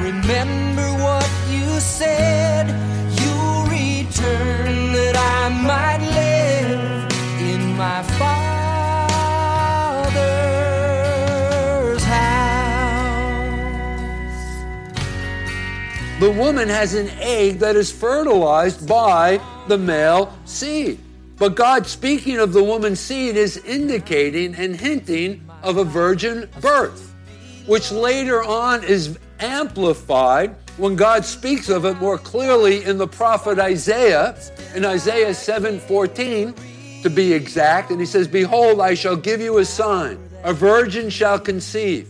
Remember what you said. You'll return that I might live in my Father's house. The woman has an egg that is fertilized by the male seed. But God, speaking of the woman's seed, is indicating and hinting of a virgin birth, which later on is amplified when God speaks of it more clearly in the prophet Isaiah, in Isaiah 7:14 to be exact, and he says, "Behold, I shall give you a sign: a virgin shall conceive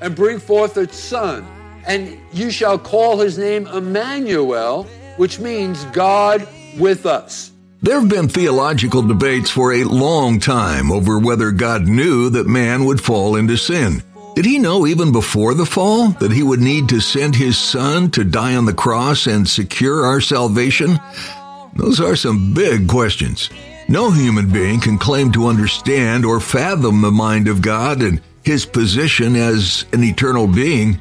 and bring forth a son, and you shall call his name Emmanuel, which means God with us." There have been theological debates for a long time over whether God knew that man would fall into sin. Did he know even before the fall that he would need to send his son to die on the cross and secure our salvation? Those are some big questions. No human being can claim to understand or fathom the mind of God and his position as an eternal being.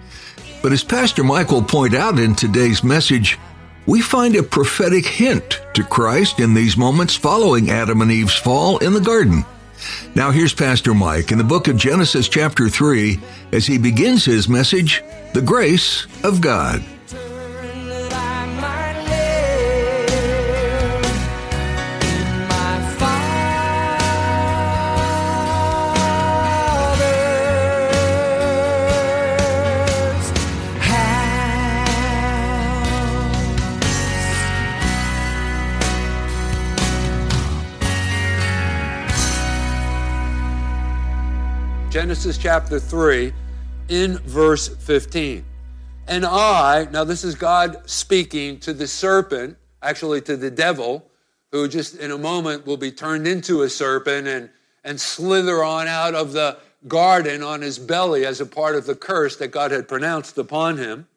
But as Pastor Michael will point out in today's message, we find a prophetic hint to Christ in these moments following Adam and Eve's fall in the garden. Now here's Pastor Mike in the book of Genesis chapter 3 as he begins his message, The Grace of God. Genesis chapter 3, in verse 15. And I, now this is God speaking to the serpent, actually to the devil, who just in a moment will be turned into a serpent and, and slither on out of the garden on his belly as a part of the curse that God had pronounced upon him.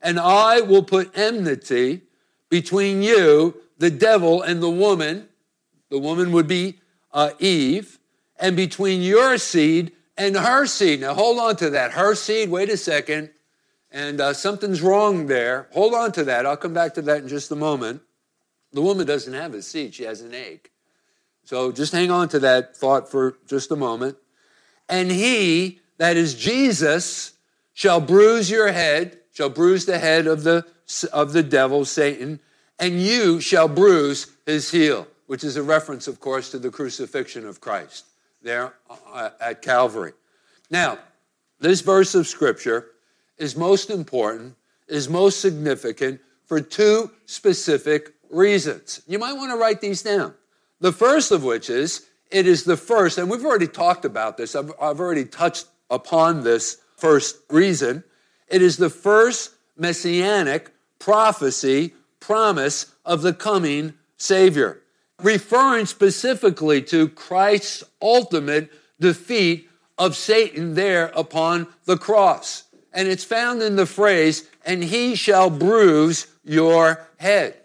And I will put enmity between you, the devil, and the woman. The woman would be uh, Eve, and between your seed and her seed. Now hold on to that. Her seed, wait a second. And uh, something's wrong there. Hold on to that. I'll come back to that in just a moment. The woman doesn't have a seed, she has an egg. So just hang on to that thought for just a moment. And he, that is Jesus, shall bruise your head, shall bruise the head of the, of the devil, Satan, and you shall bruise his heel, which is a reference, of course, to the crucifixion of Christ there uh, at Calvary. Now, this verse of Scripture is most important, is most significant for two specific reasons. You might want to write these down. The first of which is it is the first, and we've already talked about this, I've, I've already touched upon this first reason. It is the first messianic prophecy, promise of the coming Savior, referring specifically to Christ's ultimate defeat of Satan there upon the cross. And it's found in the phrase, and he shall bruise your head.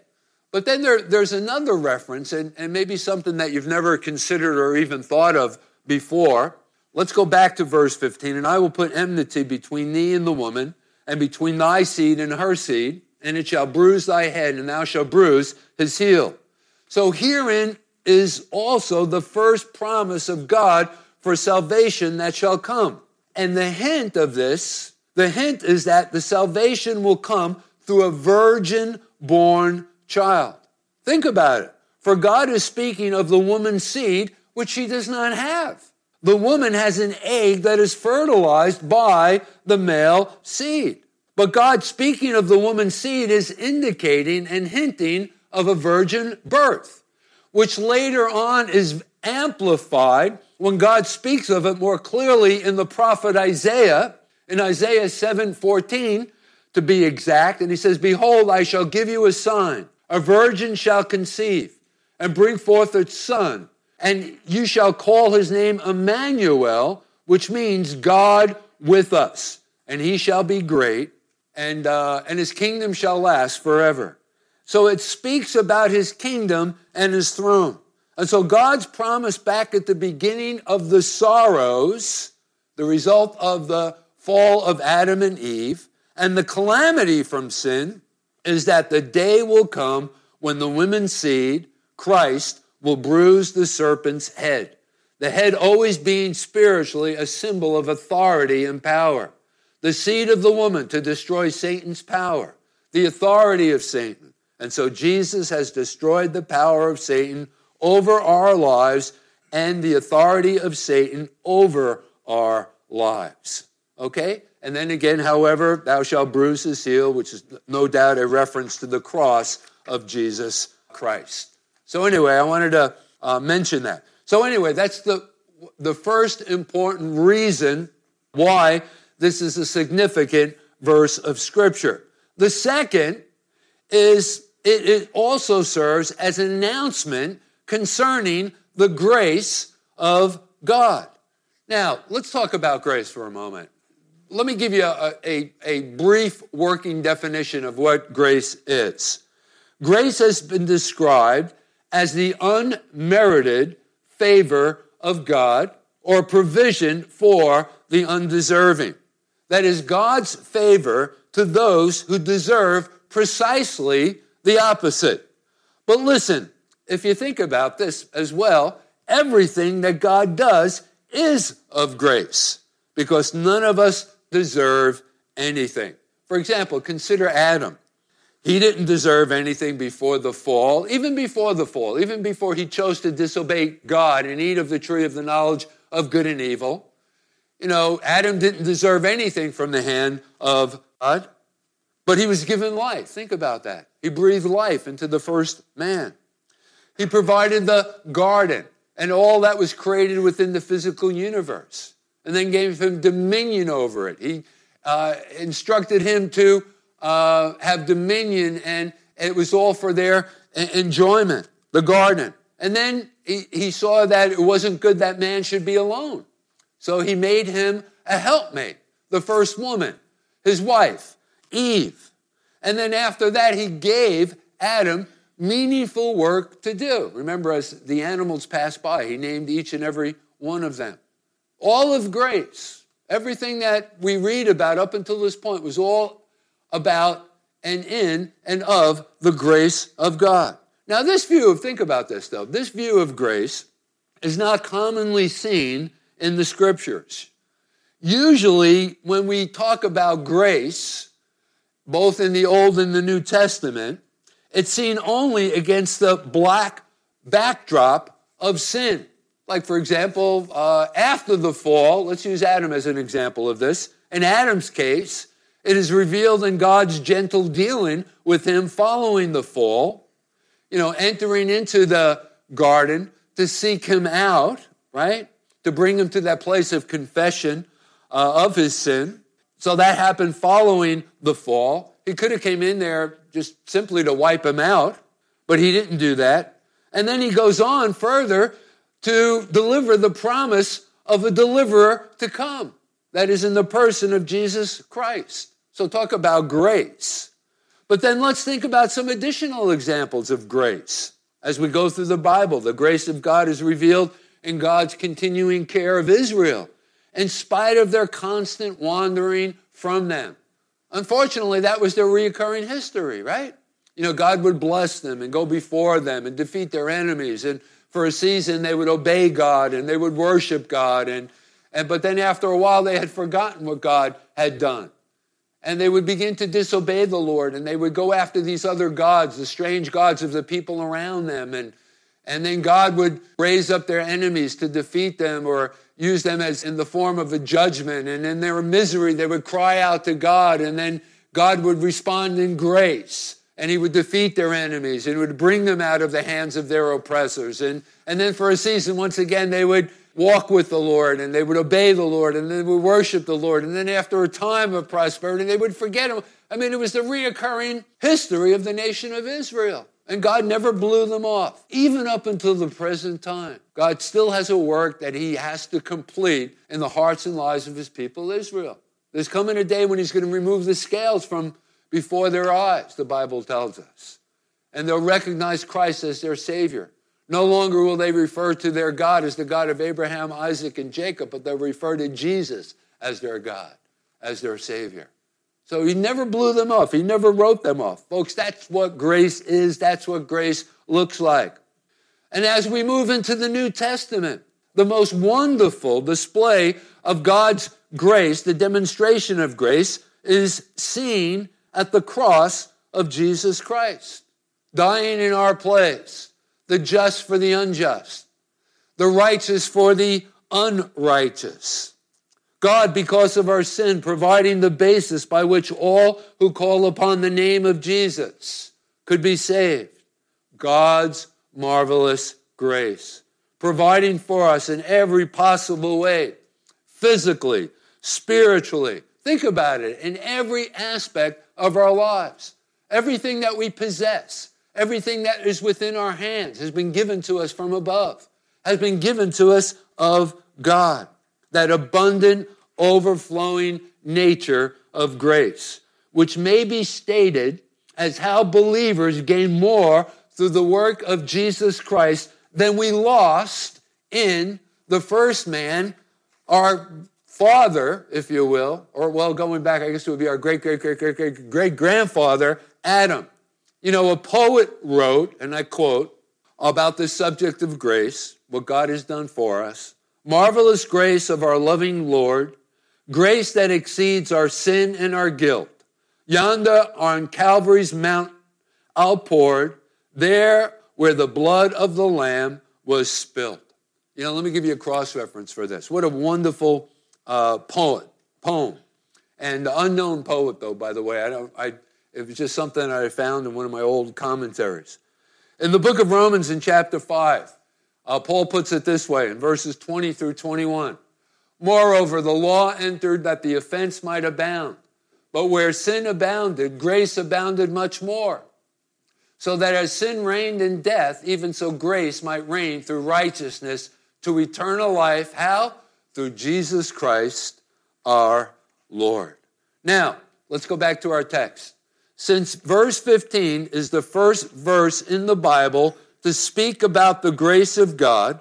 But then there, there's another reference, and, and maybe something that you've never considered or even thought of before. Let's go back to verse 15. And I will put enmity between thee and the woman, and between thy seed and her seed, and it shall bruise thy head, and thou shalt bruise his heel. So herein is also the first promise of God for salvation that shall come. And the hint of this, the hint is that the salvation will come through a virgin born child. Think about it. For God is speaking of the woman's seed, which she does not have. The woman has an egg that is fertilized by the male seed. But God, speaking of the woman's seed, is indicating and hinting of a virgin birth, which later on is amplified when God speaks of it more clearly in the prophet Isaiah, in Isaiah 7:14 to be exact, and he says, "Behold, I shall give you a sign: a virgin shall conceive and bring forth a son, and you shall call his name Emmanuel, which means God with us. And he shall be great, and uh, and his kingdom shall last forever." So it speaks about his kingdom and his throne. And so God's promise back at the beginning of the sorrows, the result of the fall of Adam and Eve, and the calamity from sin is that the day will come when the woman's seed, Christ, will bruise the serpent's head. The head always being spiritually a symbol of authority and power. The seed of the woman to destroy Satan's power, the authority of Satan. And so Jesus has destroyed the power of Satan over our lives and the authority of Satan over our lives. Okay? And then again, however, thou shalt bruise his heel, which is no doubt a reference to the cross of Jesus Christ. So, anyway, I wanted to uh, mention that. So, anyway, that's the, the first important reason why this is a significant verse of Scripture. The second is it, also serves as an announcement concerning the grace of God. Now, let's talk about grace for a moment. Let me give you a, a, a, brief working definition of what grace is. Grace has been described as the unmerited favor of God or provision for the undeserving. That is God's favor to those who deserve precisely the opposite. But listen, if you think about this as well, everything that God does is of grace because none of us deserve anything. For example, consider Adam. He didn't deserve anything before the fall, even before the fall, even before he chose to disobey God and eat of the tree of the knowledge of good and evil. You know, Adam didn't deserve anything from the hand of God, but he was given life. Think about that. He breathed life into the first man. He provided the garden and all that was created within the physical universe, and then gave him dominion over it. He uh, instructed him to uh, have dominion, and it was all for their enjoyment, the garden. And then he, he saw that it wasn't good that man should be alone. So he made him a helpmate, the first woman, his wife, Eve. And then after that, he gave Adam meaningful work to do. Remember, as the animals passed by, he named each and every one of them. All of grace, everything that we read about up until this point was all about and in and of the grace of God. Now, this view of, think about this though, this view of grace is not commonly seen in the scriptures. Usually, when we talk about grace, both in the Old and the New Testament, it's seen only against the black backdrop of sin. Like, for example, uh, after the fall, let's use Adam as an example of this. In Adam's case, it is revealed in God's gentle dealing with him following the fall, you know, entering into the garden to seek him out, right? To bring him to that place of confession uh, of his sin. So that happened following the fall. He could have came in there just simply to wipe him out, but he didn't do that. And then he goes on further to deliver the promise of a deliverer to come. That is in the person of Jesus Christ. So talk about grace. But then let's think about some additional examples of grace. As we go through the Bible, the grace of God is revealed in God's continuing care of Israel, in spite of their constant wandering from them. Unfortunately, that was their reoccurring history, right? You know, God would bless them and go before them and defeat their enemies. And for a season, they would obey God and they would worship God. And, and but then after a while, they had forgotten what God had done. And they would begin to disobey the Lord and they would go after these other gods, the strange gods of the people around them. And, and then God would raise up their enemies to defeat them or use them as in the form of a judgment. And in their misery, they would cry out to God, and then God would respond in grace. And he would defeat their enemies and would bring them out of the hands of their oppressors. And, and then for a season, once again, they would walk with the Lord and they would obey the Lord and they would worship the Lord. And then after a time of prosperity, they would forget him. I mean, it was the reoccurring history of the nation of Israel. And God never blew them off, even up until the present time. God still has a work that He has to complete in the hearts and lives of His people, Israel. There's coming a day when He's going to remove the scales from before their eyes, the Bible tells us. And they'll recognize Christ as their Savior. No longer will they refer to their God as the God of Abraham, Isaac, and Jacob, but they'll refer to Jesus as their God, as their Savior. So he never blew them off. He never wrote them off. Folks, that's what grace is. That's what grace looks like. And as we move into the New Testament, the most wonderful display of God's grace, the demonstration of grace, is seen at the cross of Jesus Christ, dying in our place, the just for the unjust, the righteous for the unrighteous. God, because of our sin, providing the basis by which all who call upon the name of Jesus could be saved. God's marvelous grace, providing for us in every possible way, physically, spiritually. Think about it in every aspect of our lives. Everything that we possess, everything that is within our hands has been given to us from above, has been given to us of God. That abundant, overflowing nature of grace, which may be stated as how believers gain more through the work of Jesus Christ than we lost in the first man, our father, if you will, or well, going back, I guess it would be our great, great, great, great, great, great grandfather, Adam. You know, a poet wrote, and I quote, about the subject of grace, what God has done for us. Marvelous grace of our loving Lord, grace that exceeds our sin and our guilt. Yonder on Calvary's mount outpoured, there where the blood of the Lamb was spilt. You know, let me give you a cross reference for this. What a wonderful uh, poet, poem. And the unknown poet, though, by the way, I don't, I, it was just something I found in one of my old commentaries. In the book of Romans, in chapter 5, uh, Paul puts it this way in verses 20 through 21. Moreover, the law entered that the offense might abound. But where sin abounded, grace abounded much more. So that as sin reigned in death, even so grace might reign through righteousness to eternal life. How? Through Jesus Christ our Lord. Now, let's go back to our text. Since verse 15 is the first verse in the Bible to speak about the grace of God,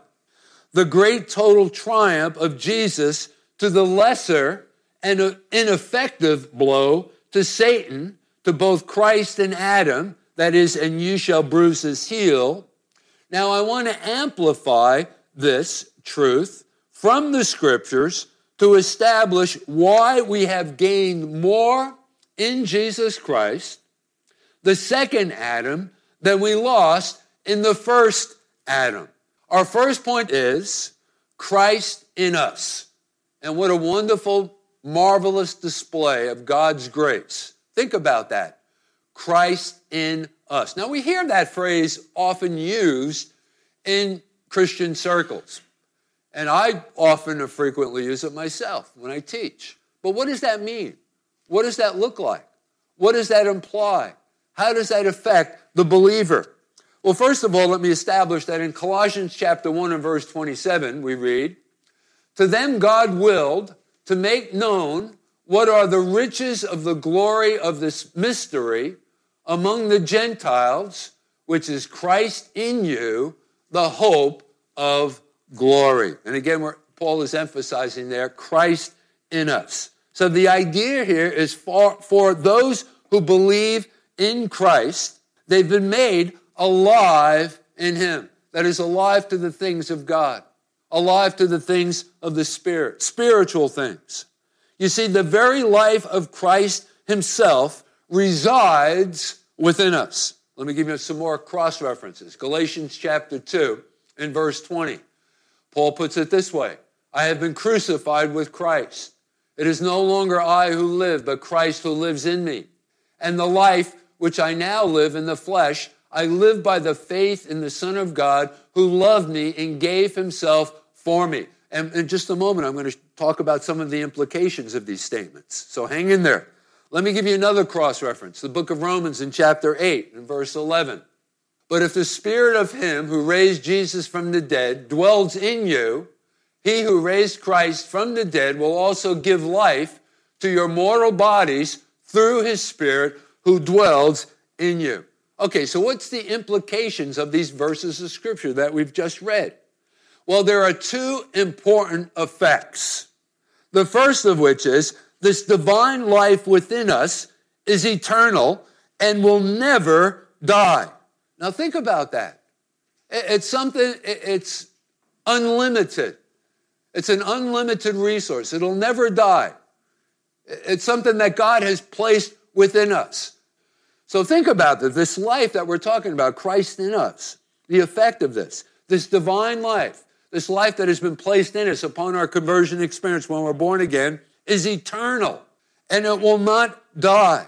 the great total triumph of Jesus to the lesser and ineffective blow to Satan, to both Christ and Adam, that is, and you shall bruise his heel. Now, I want to amplify this truth from the scriptures to establish why we have gained more in Jesus Christ, the second Adam, than we lost in the first Adam. Our first point is Christ in us. And what a wonderful, marvelous display of God's grace. Think about that. Christ in us. Now, we hear that phrase often used in Christian circles. And I often or frequently use it myself when I teach. But what does that mean? What does that look like? What does that imply? How does that affect the believer? Well, first of all, let me establish that in Colossians chapter 1 and verse 27, we read, To them God willed to make known what are the riches of the glory of this mystery among the Gentiles, which is Christ in you, the hope of glory. And again, where Paul is emphasizing there, Christ in us. So the idea here is for, for those who believe in Christ, they've been made alive in him. That is alive to the things of God, alive to the things of the Spirit, spiritual things. You see, the very life of Christ himself resides within us. Let me give you some more cross references. Galatians chapter 2 and verse 20. Paul puts it this way I have been crucified with Christ. It is no longer I who live, but Christ who lives in me. And the life which I now live in the flesh, I live by the faith in the Son of God who loved me and gave himself for me. And in just a moment, I'm going to talk about some of the implications of these statements. So hang in there. Let me give you another cross reference the book of Romans in chapter 8 and verse 11. But if the spirit of him who raised Jesus from the dead dwells in you, he who raised Christ from the dead will also give life to your mortal bodies through his spirit who dwells in you. Okay, so what's the implications of these verses of scripture that we've just read? Well, there are two important effects. The first of which is this divine life within us is eternal and will never die. Now, think about that. It's something, it's unlimited. It's an unlimited resource. It'll never die. It's something that God has placed within us. So think about this, this life that we're talking about, Christ in us, the effect of this, this divine life, this life that has been placed in us upon our conversion experience when we're born again, is eternal and it will not die.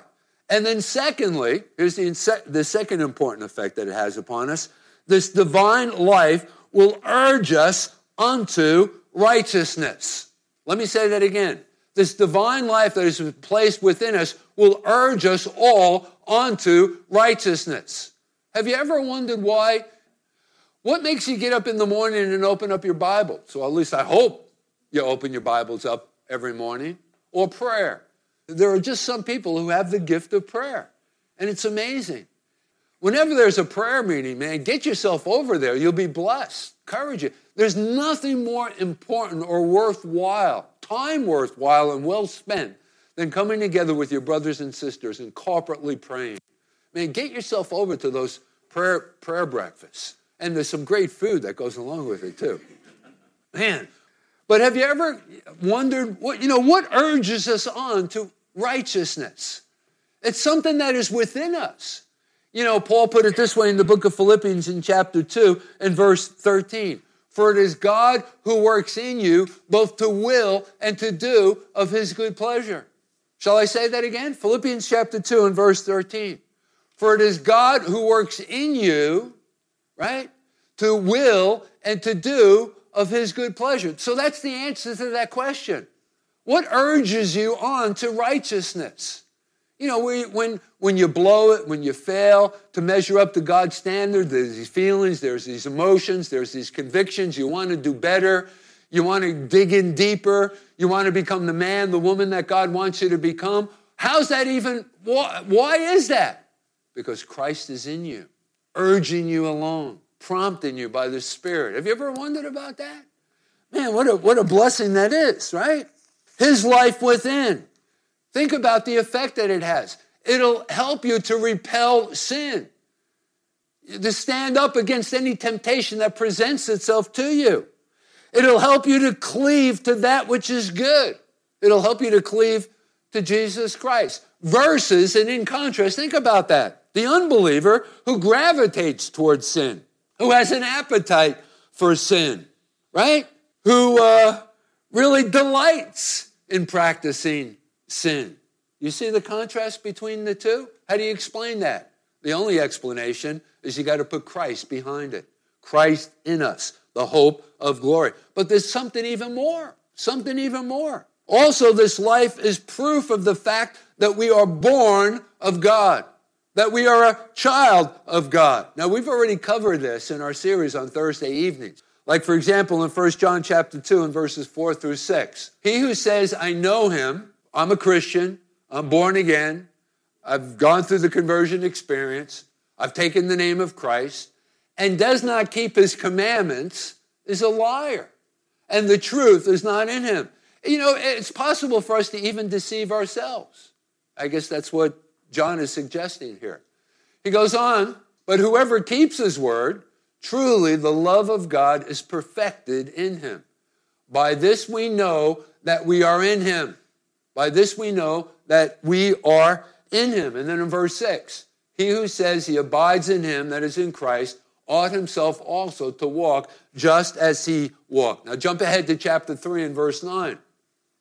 And then, secondly, here's the, the second important effect that it has upon us this divine life will urge us unto righteousness. Let me say that again. This divine life that is placed within us will urge us all onto righteousness. Have you ever wondered why? What makes you get up in the morning and open up your Bible? So, at least I hope you open your Bibles up every morning, or prayer. There are just some people who have the gift of prayer, and it's amazing. Whenever there's a prayer meeting, man, get yourself over there. You'll be blessed. Courage you. There's nothing more important or worthwhile, time worthwhile and well spent, than coming together with your brothers and sisters and corporately praying. Man, get yourself over to those prayer, prayer breakfasts. And there's some great food that goes along with it, too. Man, but have you ever wondered what, you know, what urges us on to righteousness? It's something that is within us. You know, Paul put it this way in the book of Philippians in chapter 2 and verse 13. For it is God who works in you both to will and to do of his good pleasure. Shall I say that again? Philippians chapter 2 and verse 13. For it is God who works in you, right, to will and to do of his good pleasure. So that's the answer to that question. What urges you on to righteousness? You know, when, when you blow it, when you fail to measure up to God's standard, there's these feelings, there's these emotions, there's these convictions. You want to do better. You want to dig in deeper. You want to become the man, the woman that God wants you to become. How's that even? Why, why is that? Because Christ is in you, urging you along prompting you by the Spirit. Have you ever wondered about that? Man, what a, what a blessing that is, right? His life within. Think about the effect that it has. It'll help you to repel sin, to stand up against any temptation that presents itself to you. It'll help you to cleave to that which is good. It'll help you to cleave to Jesus Christ. Versus, and in contrast, think about that the unbeliever who gravitates towards sin who has an appetite for sin, right? Who uh, really delights in practicing sin. You see the contrast between the two? How do you explain that? The only explanation is you got to put Christ behind it. Christ in us, the hope of glory. But there's something even more, something even more. Also, this life is proof of the fact that we are born of God that we are a child of God. Now, we've already covered this in our series on Thursday evenings. Like, for example, in 1 John chapter 2 and verses 4 through 6. He who says, I know him, I'm a Christian, I'm born again, I've gone through the conversion experience, I've taken the name of Christ, and does not keep his commandments is a liar. And the truth is not in him. You know, it's possible for us to even deceive ourselves. I guess that's what John is suggesting here. He goes on, but whoever keeps his word, truly the love of God is perfected in him. By this we know that we are in him. By this we know that we are in him. And then in verse 6, he who says he abides in him, that is in Christ, ought himself also to walk just as he walked. Now jump ahead to chapter 3 and verse 9.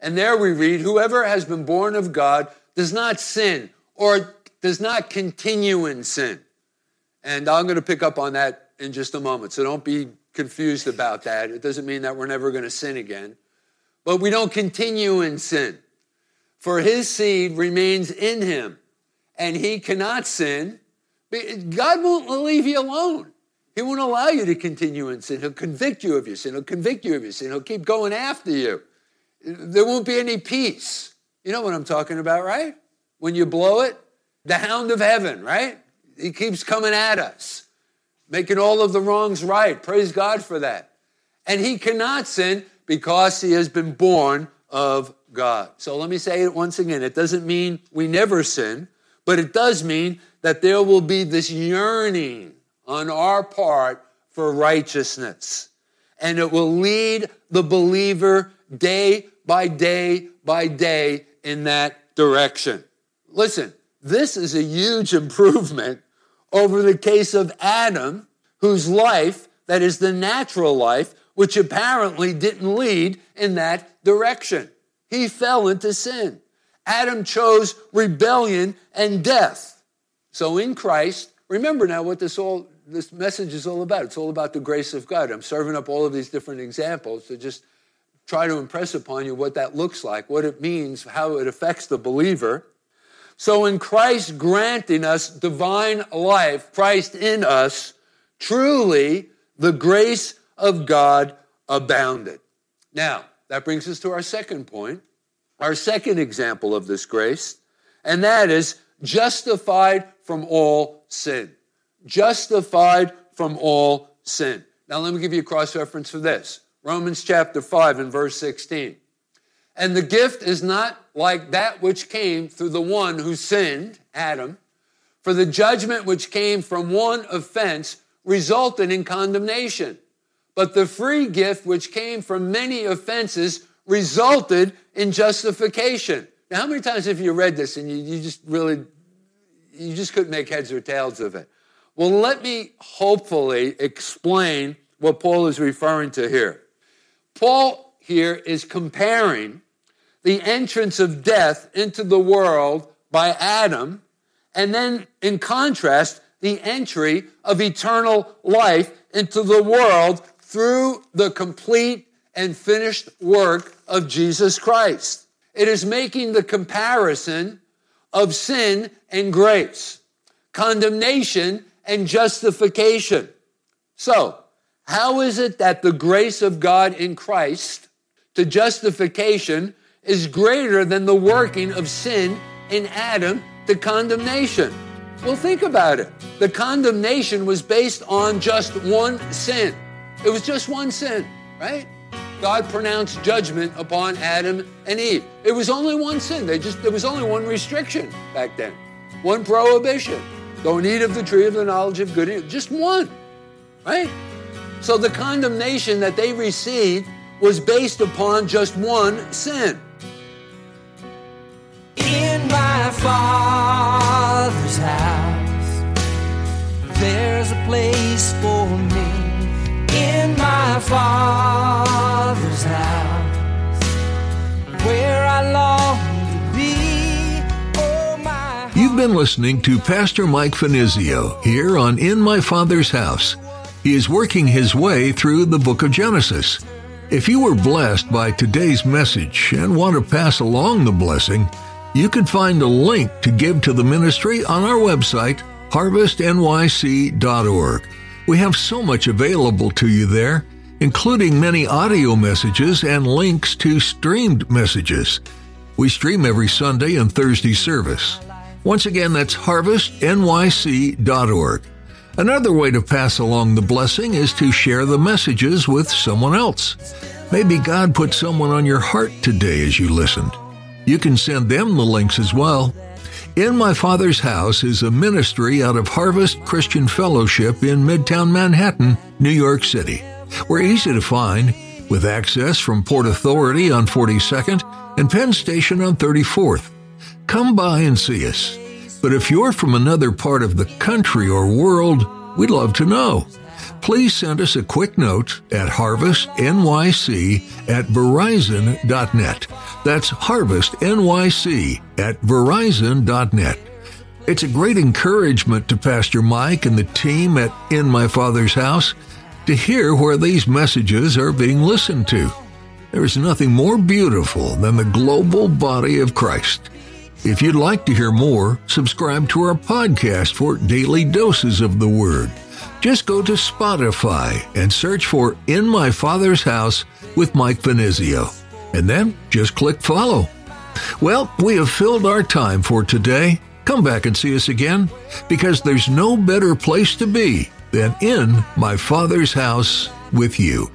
And there we read, Whoever has been born of God does not sin or does not continue in sin. And I'm going to pick up on that in just a moment. So don't be confused about that. It doesn't mean that we're never going to sin again. But we don't continue in sin. For his seed remains in him, and he cannot sin. God won't leave you alone. He won't allow you to continue in sin. He'll convict you of your sin. He'll convict you of your sin. He'll keep going after you. There won't be any peace. You know what I'm talking about, right? When you blow it, the hound of heaven, right? He keeps coming at us, making all of the wrongs right. Praise God for that. And he cannot sin because he has been born of God. So let me say it once again. It doesn't mean we never sin, but it does mean that there will be this yearning on our part for righteousness. And it will lead the believer day by day by day in that direction. Listen, this is a huge improvement over the case of Adam, whose life, that is the natural life, which apparently didn't lead in that direction. He fell into sin. Adam chose rebellion and death. So in Christ, remember now what this all this message is all about. It's all about the grace of God. I'm serving up all of these different examples to just try to impress upon you what that looks like, what it means, how it affects the believer. So, in Christ granting us divine life, Christ in us, truly the grace of God abounded. Now, that brings us to our second point, our second example of this grace, and that is justified from all sin justified from all sin. Now, let me give you a cross reference for this Romans chapter 5 and verse 16. And the gift is not like that which came through the one who sinned, Adam, for the judgment which came from one offense resulted in condemnation. But the free gift which came from many offenses resulted in justification. Now, how many times have you read this and you, you just really, you just couldn't make heads or tails of it? Well, let me hopefully explain what Paul is referring to here. Paul here is comparing the entrance of death into the world by Adam, and then in contrast, the entry of eternal life into the world through the complete and finished work of Jesus Christ. It is making the comparison of sin and grace, condemnation and justification. So, how is it that the grace of God in Christ to justification is greater than the working of sin in Adam to condemnation? Well, think about it. The condemnation was based on just one sin. It was just one sin, right? God pronounced judgment upon Adam and Eve. It was only one sin. They just there was only one restriction back then. One prohibition. Don't eat of the tree of the knowledge of good and evil. Just one, right? So the condemnation that they received was based upon just one sin. In my father's house, there's a place for me. In my father's house, where I long You've been listening to Pastor Mike Finizio here on In My Father's House. He is working his way through the book of Genesis. If you were blessed by today's message and want to pass along the blessing, you can find a link to give to the ministry on our website, harvestnyc.org. We have so much available to you there, including many audio messages and links to streamed messages. We stream every Sunday and Thursday service. Once again, that's harvestnyc.org. Another way to pass along the blessing is to share the messages with someone else. Maybe God put someone on your heart today as you listened. You can send them the links as well. In My Father's House is a ministry out of Harvest Christian Fellowship in Midtown Manhattan, New York City. We're easy to find, with access from Port Authority on 42nd and Penn Station on 34th. Come by and see us. But if you're from another part of the country or world, we'd love to know. Please send us a quick note at harvestnyc at verizon.net. That's harvestnyc at verizon.net. It's a great encouragement to Pastor Mike and the team at In My Father's House. to hear where these messages are being listened to. There is nothing more beautiful than the global body of Christ. If you'd like to hear more, subscribe to our podcast for daily doses of the Word. Just go to Spotify and search for In My Father's House with Mike Finizio, and then just click follow. Well, we have filled our time for today. Come back and see us again because there's no better place to be than in my Father's house with you.